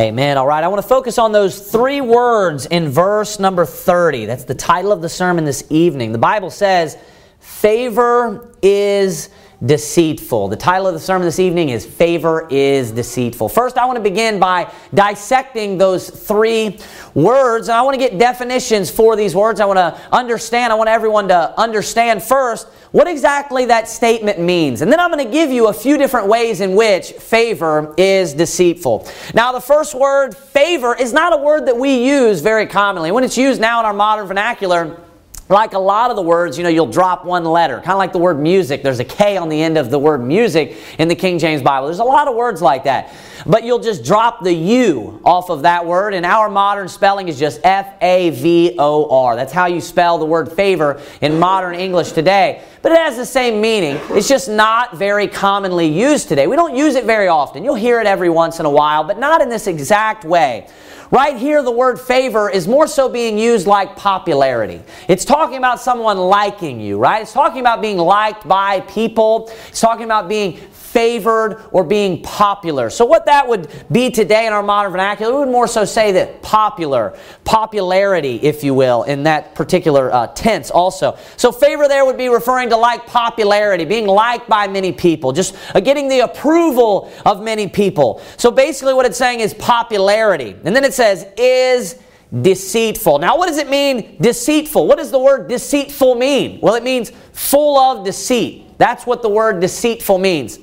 Amen. All right, I want to focus on those three words in verse number 30. That's the title of the sermon this evening. The Bible says, Favor is deceitful. The title of the sermon this evening is Favor is Deceitful. First, I want to begin by dissecting those three words, and I want to get definitions for these words. I want to understand, I want everyone to understand first what exactly that statement means. And then I'm going to give you a few different ways in which favor is deceitful. Now, the first word, favor, is not a word that we use very commonly. When it's used now in our modern vernacular, like a lot of the words, you know, you'll drop one letter. Kind of like the word music. There's a K on the end of the word music in the King James Bible. There's a lot of words like that. But you'll just drop the U off of that word, and our modern spelling is just F A V O R. That's how you spell the word favor in modern English today. But it has the same meaning. It's just not very commonly used today. We don't use it very often. You'll hear it every once in a while, but not in this exact way. Right here, the word favor is more so being used like popularity. It's talking about someone liking you, right? It's talking about being liked by people. It's talking about being favored or being popular. So, what that would be today in our modern vernacular, we would more so say that popular, popularity, if you will, in that particular uh, tense also. So, favor there would be referring to like popularity, being liked by many people, just uh, getting the approval of many people. So, basically, what it's saying is popularity. And then it says, is deceitful. Now, what does it mean, deceitful? What does the word deceitful mean? Well, it means full of deceit. That's what the word deceitful means.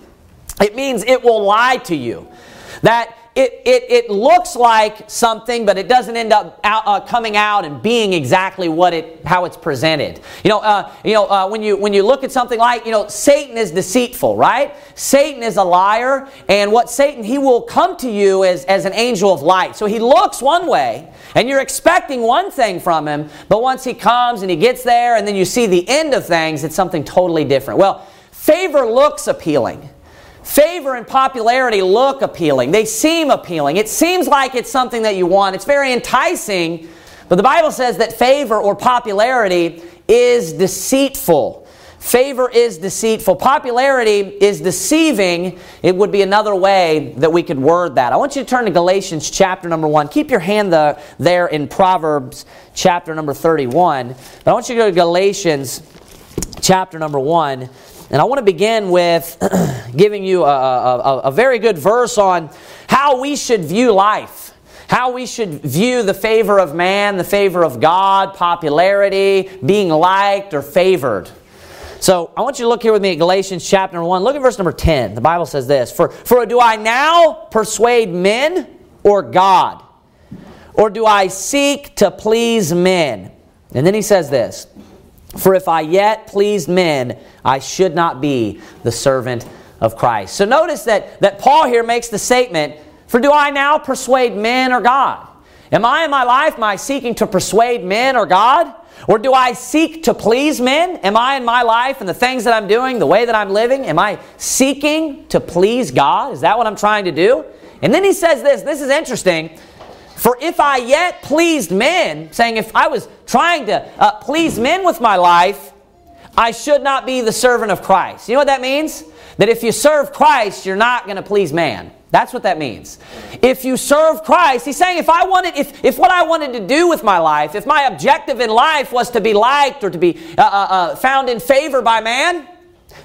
It means it will lie to you. That it, it, it looks like something, but it doesn't end up out, uh, coming out and being exactly what it, how it's presented. You know, uh, you know uh, when, you, when you look at something like, you know, Satan is deceitful, right? Satan is a liar, and what Satan, he will come to you as, as an angel of light. So he looks one way, and you're expecting one thing from him, but once he comes and he gets there, and then you see the end of things, it's something totally different. Well, favor looks appealing. Favor and popularity look appealing. They seem appealing. It seems like it's something that you want. It's very enticing. But the Bible says that favor or popularity is deceitful. Favor is deceitful. Popularity is deceiving. It would be another way that we could word that. I want you to turn to Galatians chapter number 1. Keep your hand the, there in Proverbs chapter number 31. But I want you to go to Galatians chapter number 1. And I want to begin with giving you a, a, a, very good verse on how we should view life, how we should view the favor of man, the favor of God, popularity, being liked or favored. So I want you to look here with me at Galatians chapter 1. Look at verse number 10. The Bible says this For, for do I now persuade men or God? Or do I seek to please men? And then he says this for if I yet pleased men, I should not be the servant of Christ. So notice that, that Paul here makes the statement For do I now persuade men or God? Am I in my life, am I seeking to persuade men or God? Or do I seek to please men? Am I in my life and the things that I'm doing, the way that I'm living, am I seeking to please God? Is that what I'm trying to do? And then he says this this is interesting. For if I yet pleased men, saying if I was trying to uh, please men with my life, I should not be the servant of Christ. You know what that means? That if you serve Christ, you're not going to please man. That's what that means. If you serve Christ, he's saying if I wanted, if, if what I wanted to do with my life, if my objective in life was to be liked or to be uh, uh, uh found in favor by man,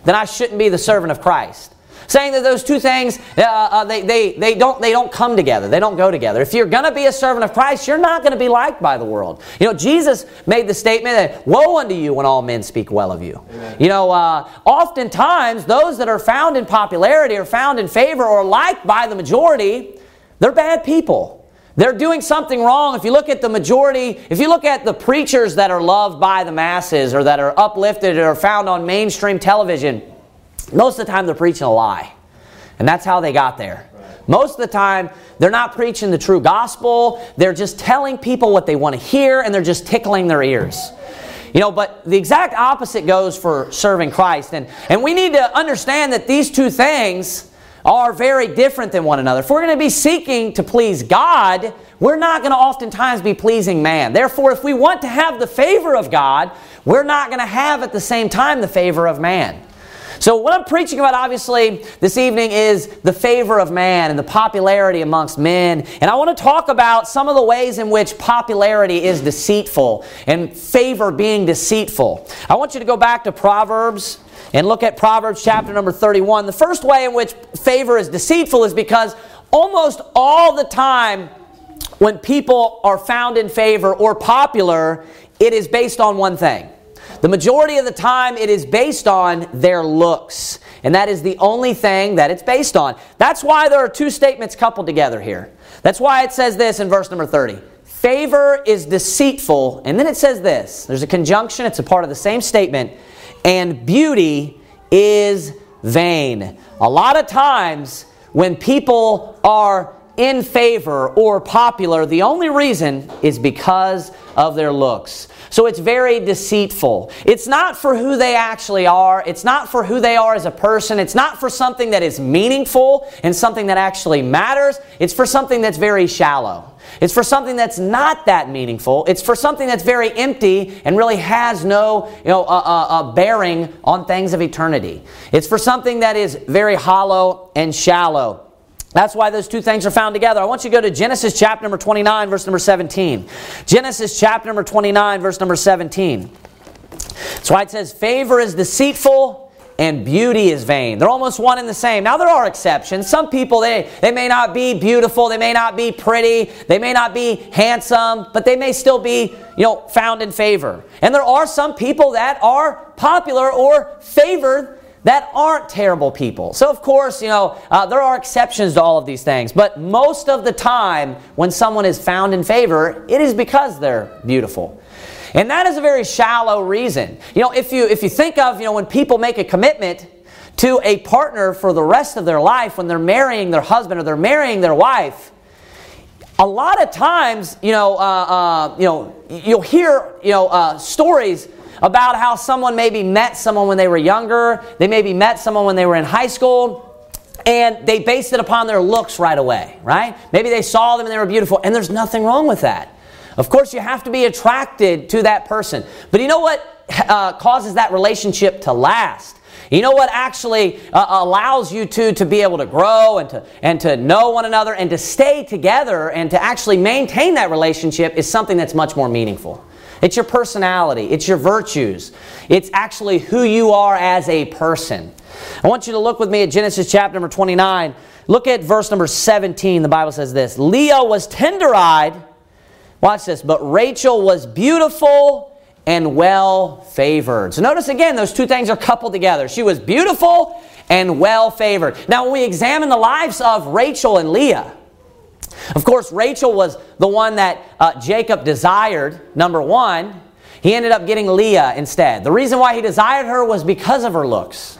then I shouldn't be the servant of Christ saying that those two things uh, uh, they, they, they, don't, they don't come together. They don't go together. If you're going to be a servant of christ you're not going to be liked by the world. You know jesus made the statement that woe unto you when all men speak well of you. Amen. you know uh, oftentimes those that are found in popularity or found in favor or liked by the majority they're bad people. They're doing something wrong. If you look at the majority, if you look at the preachers that are loved by the masses or that are uplifted or found on mainstream television, most of the time they're preaching a lie. And that's how they got there. Most of the time, they're not preaching the true gospel. They're just telling people what they want to hear and they're just tickling their ears. You know, but the exact opposite goes for serving Christ. And, and we need to understand that these two things are very different than one another. If we're going to be seeking to please God, we're not going to oftentimes be pleasing man. Therefore, if we want to have the favor of God, we're not going to have at the same time the favor of man. So, what I'm preaching about, obviously, this evening is the favor of man and the popularity amongst men. And I want to talk about some of the ways in which popularity is deceitful and favor being deceitful. I want you to go back to Proverbs and look at Proverbs chapter number 31. The first way in which favor is deceitful is because almost all the time when people are found in favor or popular, it is based on one thing. The majority of the time, it is based on their looks. And that is the only thing that it's based on. That's why there are two statements coupled together here. That's why it says this in verse number 30. Favor is deceitful. And then it says this. There's a conjunction, it's a part of the same statement. And beauty is vain. A lot of times, when people are in favor or popular, the only reason is because of their looks. So it's very deceitful. It's not for who they actually are. It's not for who they are as a person. It's not for something that is meaningful and something that actually matters. It's for something that's very shallow. It's for something that's not that meaningful. It's for something that's very empty and really has no you know, uh, uh, uh, bearing on things of eternity. It's for something that is very hollow and shallow. That's why those two things are found together. I want you to go to Genesis chapter number 29, verse number 17. Genesis chapter number 29, verse number 17. That's why it says, Favor is deceitful and beauty is vain. They're almost one and the same. Now, there are exceptions. Some people, they, they may not be beautiful, they may not be pretty, they may not be handsome, but they may still be, you know, found in favor. And there are some people that are popular or favored that aren't terrible people. So, of course, you know, uh, there are exceptions to all of these things. But most of the time, when someone is found in favor, it is because they're beautiful. And that is a very shallow reason. You know, if you, if you think of, you know, when people make a commitment to a partner for the rest of their life, when they're marrying their husband or they're marrying their wife, a lot of times, you know, uh, uh, you know, you'll hear, you know, uh, stories about how someone maybe met someone when they were younger, they maybe met someone when they were in high school, and they based it upon their looks right away, right? Maybe they saw them and they were beautiful, and there's nothing wrong with that. Of course, you have to be attracted to that person. But you know what uh, causes that relationship to last? You know what actually uh, allows you to, to be able to grow and to, and to know one another and to stay together and to actually maintain that relationship is something that's much more meaningful. It's your personality, it's your virtues, it's actually who you are as a person. I want you to look with me at Genesis chapter number 29. Look at verse number 17. The Bible says this Leah was tender eyed. Watch this. But Rachel was beautiful and well favored. So notice again, those two things are coupled together. She was beautiful and well favored. Now, when we examine the lives of Rachel and Leah, of course, Rachel was the one that uh, Jacob desired, number one. He ended up getting Leah instead. The reason why he desired her was because of her looks.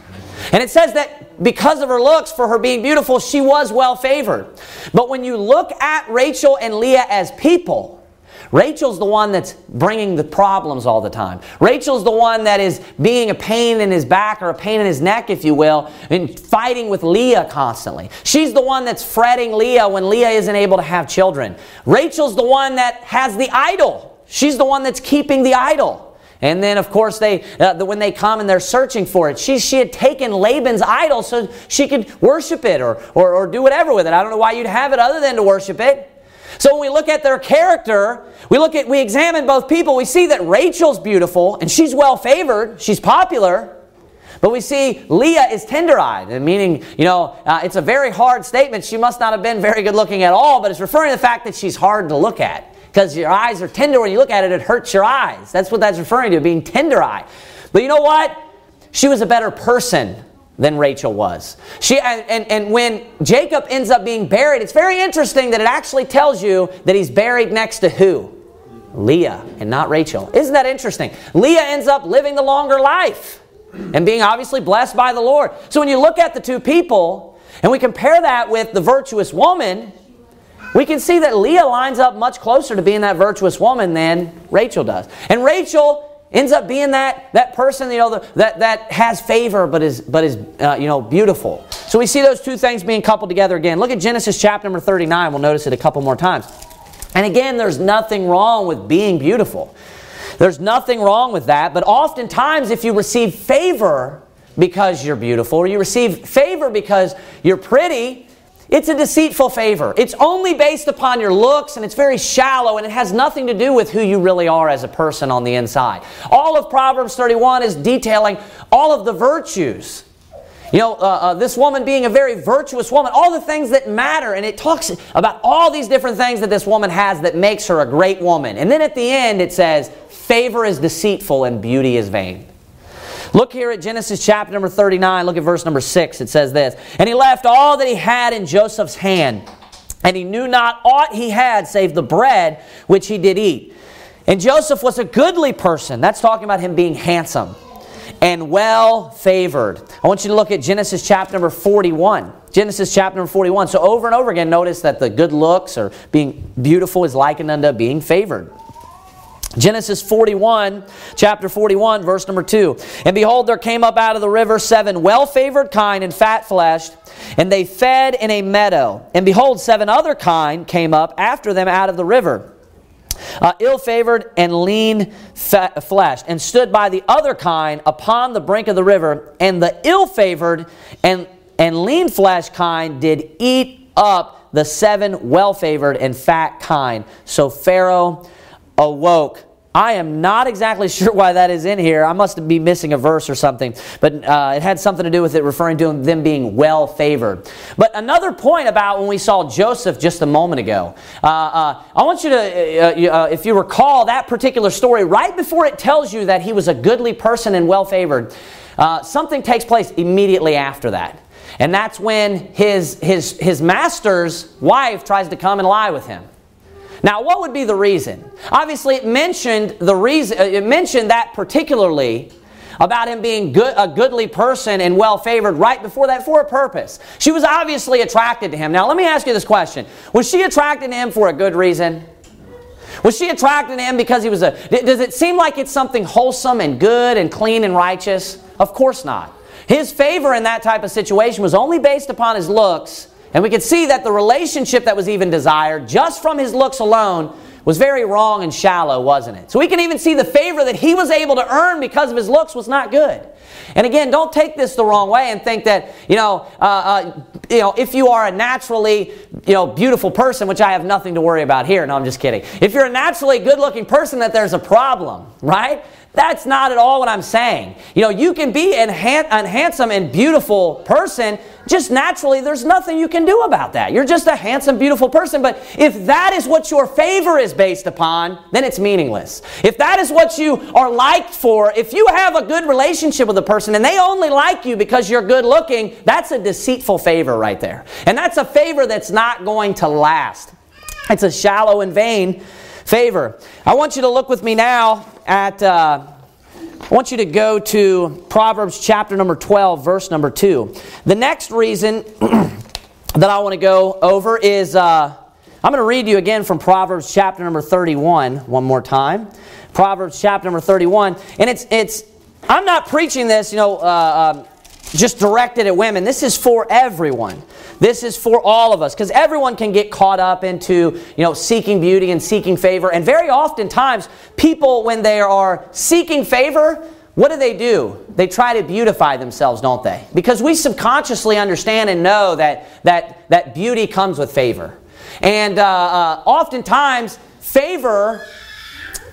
And it says that because of her looks, for her being beautiful, she was well favored. But when you look at Rachel and Leah as people, Rachel's the one that's bringing the problems all the time. Rachel's the one that is being a pain in his back or a pain in his neck, if you will, and fighting with Leah constantly. She's the one that's fretting Leah when Leah isn't able to have children. Rachel's the one that has the idol. She's the one that's keeping the idol. And then, of course, they uh, when they come and they're searching for it, she, she had taken Laban's idol so she could worship it or, or, or do whatever with it. I don't know why you'd have it other than to worship it. So when we look at their character, we look at we examine both people, we see that Rachel's beautiful and she's well favored, she's popular. But we see Leah is tender-eyed, meaning, you know, uh, it's a very hard statement. She must not have been very good looking at all, but it's referring to the fact that she's hard to look at. Because your eyes are tender when you look at it, it hurts your eyes. That's what that's referring to, being tender-eyed. But you know what? She was a better person than Rachel was. She, and, and, and when Jacob ends up being buried, it's very interesting that it actually tells you that he's buried next to who? Leah and not Rachel. Isn't that interesting? Leah ends up living the longer life and being obviously blessed by the Lord. So when you look at the two people and we compare that with the virtuous woman, we can see that Leah lines up much closer to being that virtuous woman than Rachel does. And Rachel ends up being that, that person you know the, that, that has favor but is, but is uh, you know beautiful. So we see those two things being coupled together again. Look at genesis chapter number 39 we'll notice it a couple more times. And again there's nothing wrong with being beautiful. There's nothing wrong with that but oftentimes if you receive favor because you're beautiful, or you receive favor because you're pretty, it's a deceitful favor. It's only based upon your looks and it's very shallow and it has nothing to do with who you really are as a person on the inside. All of Proverbs 31 is detailing all of the virtues. You know, uh, uh, this woman being a very virtuous woman, all the things that matter, and it talks about all these different things that this woman has that makes her a great woman. And then at the end it says, favor is deceitful and beauty is vain. Look here at Genesis chapter number 39. Look at verse number 6. It says this And he left all that he had in Joseph's hand, and he knew not aught he had save the bread which he did eat. And Joseph was a goodly person. That's talking about him being handsome and well favored. I want you to look at Genesis chapter number 41. Genesis chapter number 41. So over and over again, notice that the good looks or being beautiful is likened unto being favored. Genesis 41, chapter 41, verse number 2. And behold, there came up out of the river seven well favored kine and fat fleshed, and they fed in a meadow. And behold, seven other kine came up after them out of the river, uh, ill favored and lean fleshed, and stood by the other kine upon the brink of the river. And the ill favored and, and lean fleshed kine did eat up the seven well favored and fat kine. So Pharaoh awoke. I am not exactly sure why that is in here. I must be missing a verse or something, but uh, it had something to do with it referring to them being well favored. But another point about when we saw Joseph just a moment ago, uh, uh, I want you to, uh, uh, if you recall that particular story, right before it tells you that he was a goodly person and well favored, uh, something takes place immediately after that. And that's when his, his, his master's wife tries to come and lie with him. Now, what would be the reason? Obviously, it mentioned the reason. Uh, it mentioned that particularly about him being good, a goodly person and well favored right before that for a purpose. She was obviously attracted to him. Now, let me ask you this question: Was she attracted to him for a good reason? Was she attracted to him because he was a. Does it seem like it's something wholesome and good and clean and righteous? Of course not. His favor in that type of situation was only based upon his looks and we could see that the relationship that was even desired, just from his looks alone, was very wrong and shallow, wasn't it? So we can even see the favor that he was able to earn because of his looks was not good. And again, don't take this the wrong way and think that you know, uh, uh, you know, if you are a naturally, you know, beautiful person, which I have nothing to worry about here. No, I'm just kidding. If you're a naturally good-looking person, that there's a problem, right? That's not at all what I'm saying. You know, you can be a handsome and beautiful person, just naturally, there's nothing you can do about that. You're just a handsome, beautiful person. But if that is what your favor is based upon, then it's meaningless. If that is what you are liked for, if you have a good relationship with a person and they only like you because you're good looking, that's a deceitful favor right there. And that's a favor that's not going to last. It's a shallow and vain favor. I want you to look with me now at, uh, I want you to go to Proverbs chapter number 12, verse number 2. The next reason that I want to go over is uh, I'm going to read you again from Proverbs chapter number 31 one more time. Proverbs chapter number 31. And it's, it's I'm not preaching this, you know, uh, um, just directed at women. This is for everyone. This is for all of us because everyone can get caught up into, you know, seeking beauty and seeking favor. And very oftentimes, people, when they are seeking favor, what do they do? They try to beautify themselves, don't they? Because we subconsciously understand and know that, that, that beauty comes with favor. And uh, uh, oftentimes, favor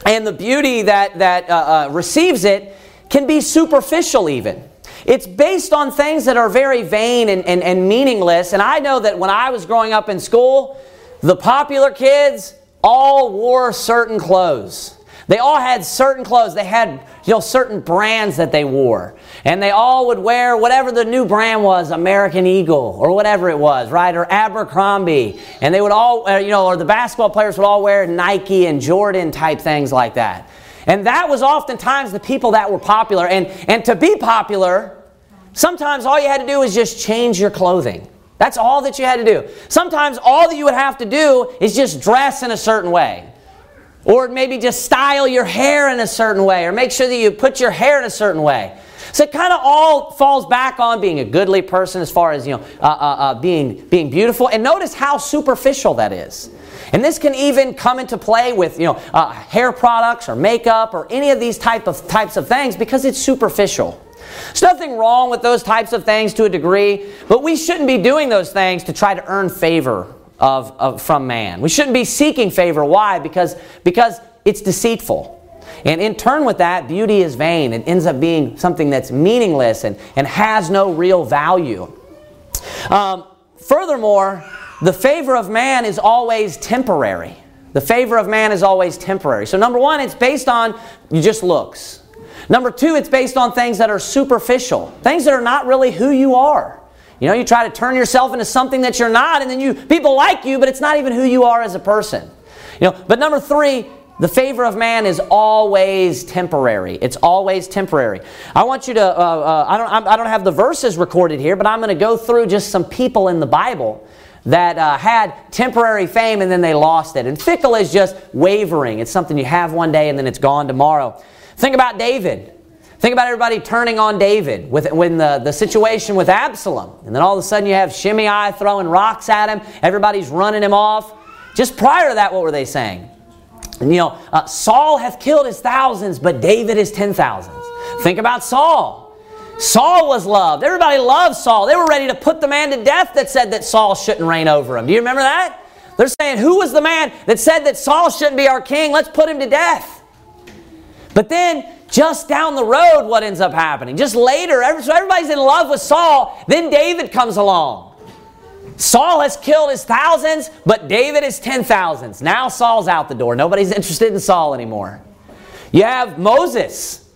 and the beauty that, that uh, uh receives it can be superficial, even. It's based on things that are very vain and, and, and meaningless. And I know that when I was growing up in school, the popular kids all wore certain clothes. They all had certain clothes. They had, you know, certain brands that they wore. And they all would wear whatever the new brand was, American Eagle or whatever it was, right? Or Abercrombie. And they would all, uh, you know, or the basketball players would all wear Nike and Jordan type things like that. And that was oftentimes the people that were popular. And, and to be popular, sometimes all you had to do was just change your clothing. That's all that you had to do. Sometimes all that you would have to do is just dress in a certain way. Or maybe just style your hair in a certain way, or make sure that you put your hair in a certain way. So it kind of all falls back on being a goodly person as far as you know, uh, uh, uh, being being beautiful. And notice how superficial that is. And this can even come into play with you know uh, hair products or makeup or any of these type of types of things because it's superficial. There's nothing wrong with those types of things to a degree, but we shouldn't be doing those things to try to earn favor of, of, from man. We shouldn't be seeking favor. Why? Because, because it's deceitful. And in turn with that, beauty is vain. It ends up being something that's meaningless and, and has no real value. Um, furthermore, the favor of man is always temporary. The favor of man is always temporary. So, number one, it's based on you just looks. Number two, it's based on things that are superficial, things that are not really who you are. You know, you try to turn yourself into something that you're not, and then you people like you, but it's not even who you are as a person. You know, but number three, the favor of man is always temporary. It's always temporary. I want you to, uh, uh, I, don't, I don't have the verses recorded here, but I'm going to go through just some people in the Bible that uh, had temporary fame and then they lost it. And fickle is just wavering. It's something you have one day and then it's gone tomorrow. Think about David. Think about everybody turning on David with, when the, the situation with Absalom. And then all of a sudden you have Shimei throwing rocks at him. Everybody's running him off. Just prior to that, what were they saying? And, you know, uh, Saul hath killed his thousands, but David his ten thousands. Think about Saul. Saul was loved. Everybody loved Saul. They were ready to put the man to death that said that Saul shouldn't reign over him. Do you remember that? They're saying, Who was the man that said that Saul shouldn't be our king? Let's put him to death. But then, just down the road, what ends up happening? Just later, so everybody's in love with Saul. Then David comes along. Saul has killed his thousands, but David is ten thousands. Now Saul's out the door. Nobody's interested in Saul anymore. You have Moses.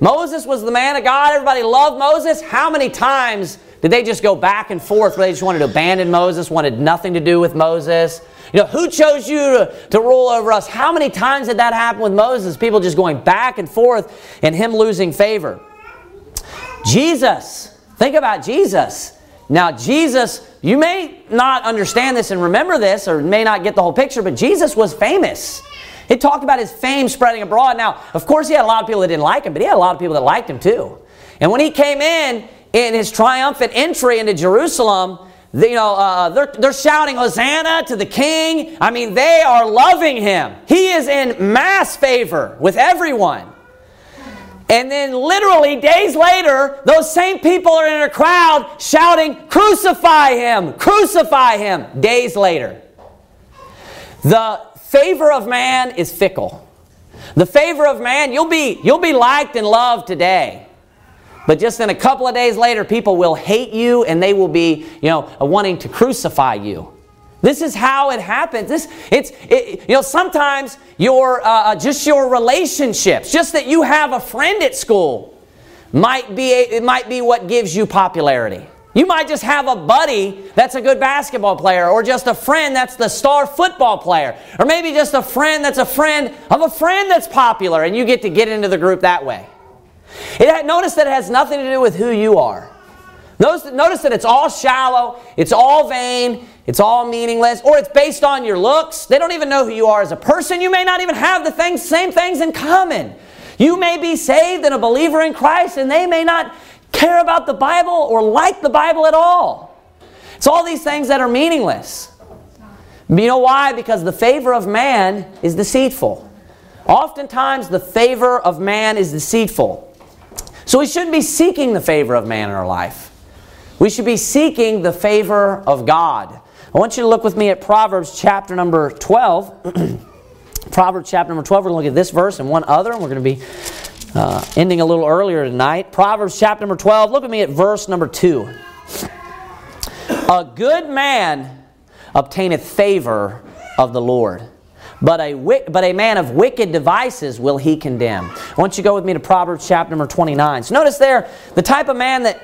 Moses was the man of God. Everybody loved Moses. How many times did they just go back and forth where they just wanted to abandon Moses, wanted nothing to do with Moses? You know, who chose you to, to rule over us? How many times did that happen with Moses? People just going back and forth and him losing favor. Jesus. Think about Jesus. Now, Jesus, you may not understand this and remember this, or may not get the whole picture, but Jesus was famous. It talked about his fame spreading abroad. Now, of course, he had a lot of people that didn't like him, but he had a lot of people that liked him too. And when he came in, in his triumphant entry into Jerusalem, you know, uh, they're, they're shouting Hosanna to the king. I mean, they are loving him. He is in mass favor with everyone. And then, literally, days later, those same people are in a crowd shouting, Crucify him! Crucify him! Days later. The favor of man is fickle. The favor of man, you'll be, you'll be liked and loved today. But just in a couple of days later, people will hate you and they will be, you know, wanting to crucify you. This is how it happens. This, it's, it, you know, sometimes your, uh, uh, just your relationships, just that you have a friend at school, might be, it might be what gives you popularity. You might just have a buddy that's a good basketball player, or just a friend that's the star football player, or maybe just a friend that's a friend of a friend that's popular, and you get to get into the group that way. It, notice that it has nothing to do with who you are. Notice, notice that it's all shallow, it's all vain, it's all meaningless, or it's based on your looks. They don't even know who you are as a person. You may not even have the things, same things in common. You may be saved and a believer in Christ, and they may not care about the Bible or like the Bible at all. It's all these things that are meaningless. You know why? Because the favor of man is deceitful. Oftentimes, the favor of man is deceitful. So we shouldn't be seeking the favor of man in our life. We should be seeking the favor of God. I want you to look with me at Proverbs chapter number 12. Proverbs chapter number 12. We're going to look at this verse and one other, and we're going to be uh, ending a little earlier tonight. Proverbs chapter number 12. Look at me at verse number 2. A good man obtaineth favor of the Lord, but a, but a man of wicked devices will he condemn. I want you to go with me to Proverbs chapter number 29. So notice there, the type of man that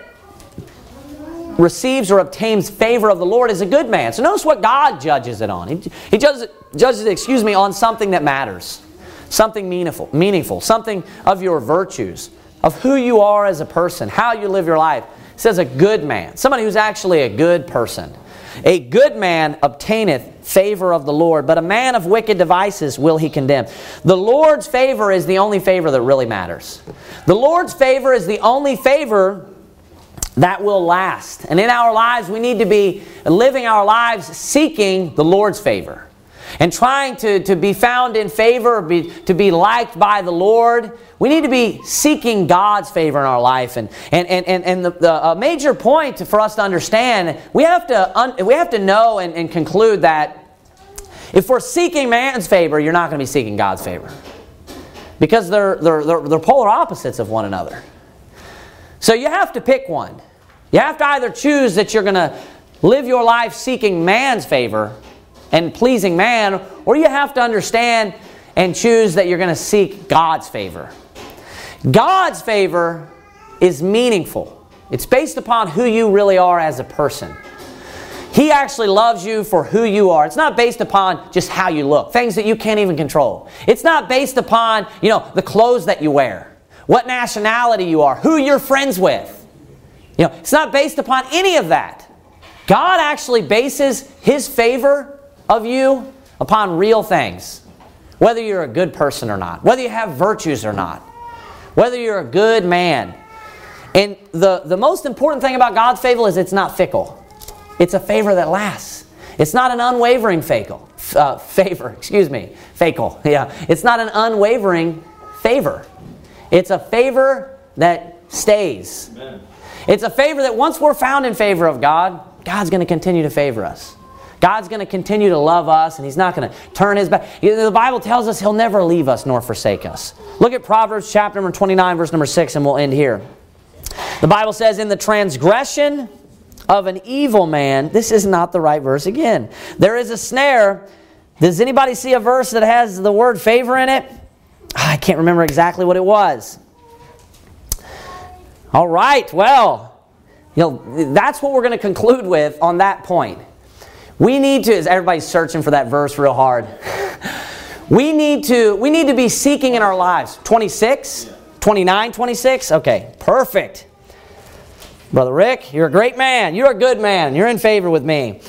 receives or obtains favor of the Lord is a good man. So notice what God judges it on. He, he judges, judges it, excuse me, on something that matters, something meaningful, meaningful, something of your virtues, of who you are as a person, how you live your life. It says a good man, somebody who's actually a good person. A good man obtaineth favor of the Lord, but a man of wicked devices will he condemn. The Lord's favor is the only favor that really matters. The Lord's favor is the only favor that will last. And in our lives, we need to be living our lives seeking the Lord's favor. and trying to, to be found in favor, be, to be liked by the Lord. We need to be seeking God's favor in our life. And, and, and, and, and the, the uh, major point for us to understand, we have to, un, we have to know and, and conclude that if we're seeking man's favor, you're not going to be seeking God's favor. Because they're, they're, they're, they're polar opposites of one another. So you have to pick one. You have to either choose that you're going to live your life seeking man's favor and pleasing man, or you have to understand and choose that you're going to seek God's favor. God's favor is meaningful. It's based upon who you really are as a person. He actually loves you for who you are. It's not based upon just how you look, things that you can't even control. It's not based upon, you know, the clothes that you wear, what nationality you are, who you're friends with. You know, it's not based upon any of that. God actually bases his favor of you upon real things. Whether you're a good person or not, whether you have virtues or not, whether you're a good man. And the, the most important thing about God's favor is it's not fickle. It's a favor that lasts. It's not an unwavering favor. Uh, favor, excuse me, fakel. Yeah, it's not an unwavering favor. It's a favor that stays. Amen. It's a favor that once we're found in favor of God, God's going to continue to favor us. God's going to continue to love us and He's not going to turn His back. The Bible tells us He'll never leave us nor forsake us. Look at Proverbs chapter number 29, verse number 6, and we'll end here. The Bible says, In the transgression of an evil man, this is not the right verse again. There is a snare. Does anybody see a verse that has the word favor in it? Ah, I can't remember exactly what it was. All right, well, you know, that's what we're going to conclude with on that point. We need to, as everybody's searching for that verse real hard, we need to, we need to be seeking in our lives. 26? 29, 26? Okay, perfect. Brother Rick, you're a great man. You're a good man. You're in favor with me.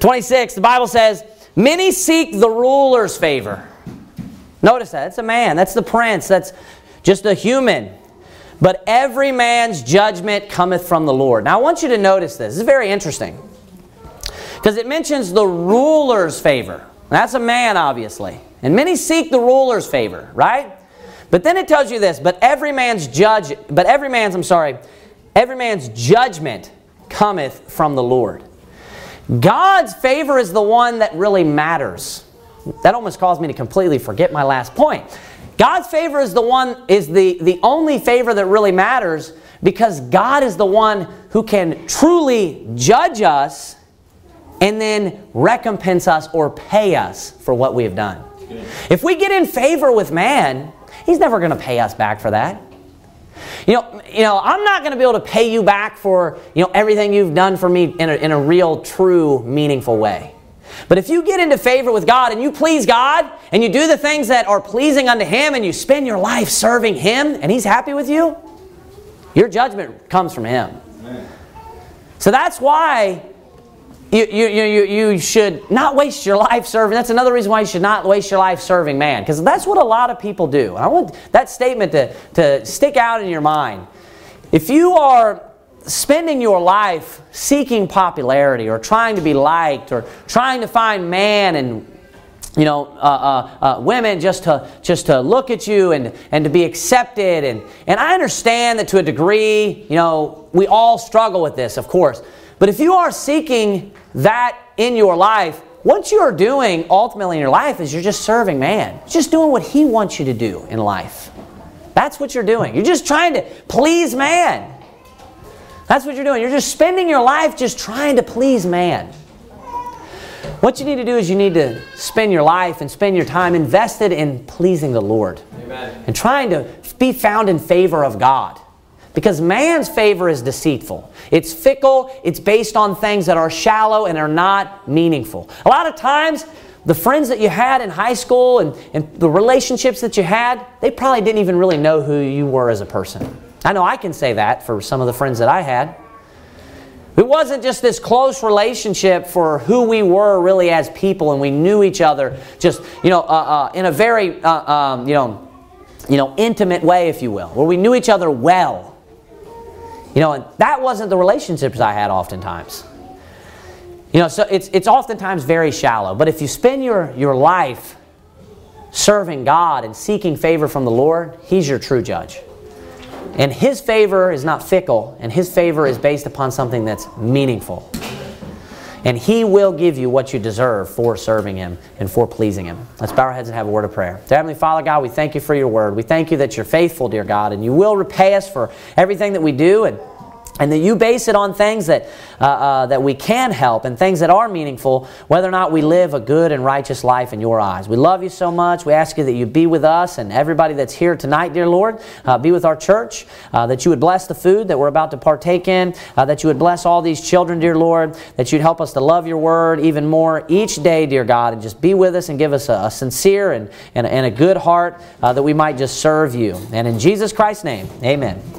26, the Bible says, Many seek the ruler's favor. Notice that. It's a man. That's the prince. That's just a human. But every man's judgment cometh from the Lord. Now I want you to notice this. This is very interesting. Because it mentions the ruler's favor. That's a man, obviously. And many seek the ruler's favor, right? But then it tells you this, but every man's judge, but every man's, I'm sorry, every man's judgment cometh from the Lord. God's favor is the one that really matters. That almost caused me to completely forget my last point. God's favor is the one is the, the only favor that really matters because God is the one who can truly judge us and then recompense us or pay us for what we have done. If we get in favor with man, he's never going to pay us back for that. You know, you know, I'm not going to be able to pay you back for you know everything you've done for me in a, in a real, true, meaningful way. But if you get into favor with God and you please God and you do the things that are pleasing unto Him and you spend your life serving Him and He's happy with you, your judgment comes from Him. Amen. So that's why you, you, you, you should not waste your life serving. That's another reason why you should not waste your life serving man, because that's what a lot of people do. And I want that statement to, to stick out in your mind. If you are spending your life seeking popularity or trying to be liked or trying to find man and you know uh, uh, uh, women just to just to look at you and and to be accepted and and I understand that to a degree you know we all struggle with this of course but if you are seeking that in your life what you're doing ultimately in your life is you're just serving man just doing what he wants you to do in life that's what you're doing you're just trying to please man that's what you're doing. You're just spending your life just trying to please man. What you need to do is you need to spend your life and spend your time invested in pleasing the Lord. Amen. And trying to be found in favor of God. Because man's favor is deceitful. It's fickle, it's based on things that are shallow and are not meaningful. A lot of times, the friends that you had in high school and, and the relationships that you had, they probably didn't even really know who you were as a person. I know I can say that for some of the friends that I had. It wasn't just this close relationship for who we were really as people, and we knew each other just, you know, uh, uh, in a very, uh, um, you know, you know, intimate way, if you will, where we knew each other well. You know, and that wasn't the relationships I had oftentimes. You know, so it's, it's oftentimes very shallow. But if you spend your, your life serving God and seeking favor from the Lord, He's your true judge. And His favor is not fickle, and His favor is based upon something that's meaningful. And He will give you what you deserve for serving Him and for pleasing Him. Let's bow our heads and have a word of prayer. Dear Heavenly Father, God, we thank you for your word. We thank you that you're faithful, dear God, and you will repay us for everything that we do. And and that you base it on things that, uh, uh, that we can help and things that are meaningful, whether or not we live a good and righteous life in your eyes. We love you so much. We ask you that you be with us and everybody that's here tonight, dear Lord. Uh, be with our church, uh, that you would bless the food that we're about to partake in, uh, that you would bless all these children, dear Lord, that you'd help us to love your word even more each day, dear God, and just be with us and give us a, a sincere and, and, and, a good heart uh, that we might just serve you. And in Jesus Christ's name, amen.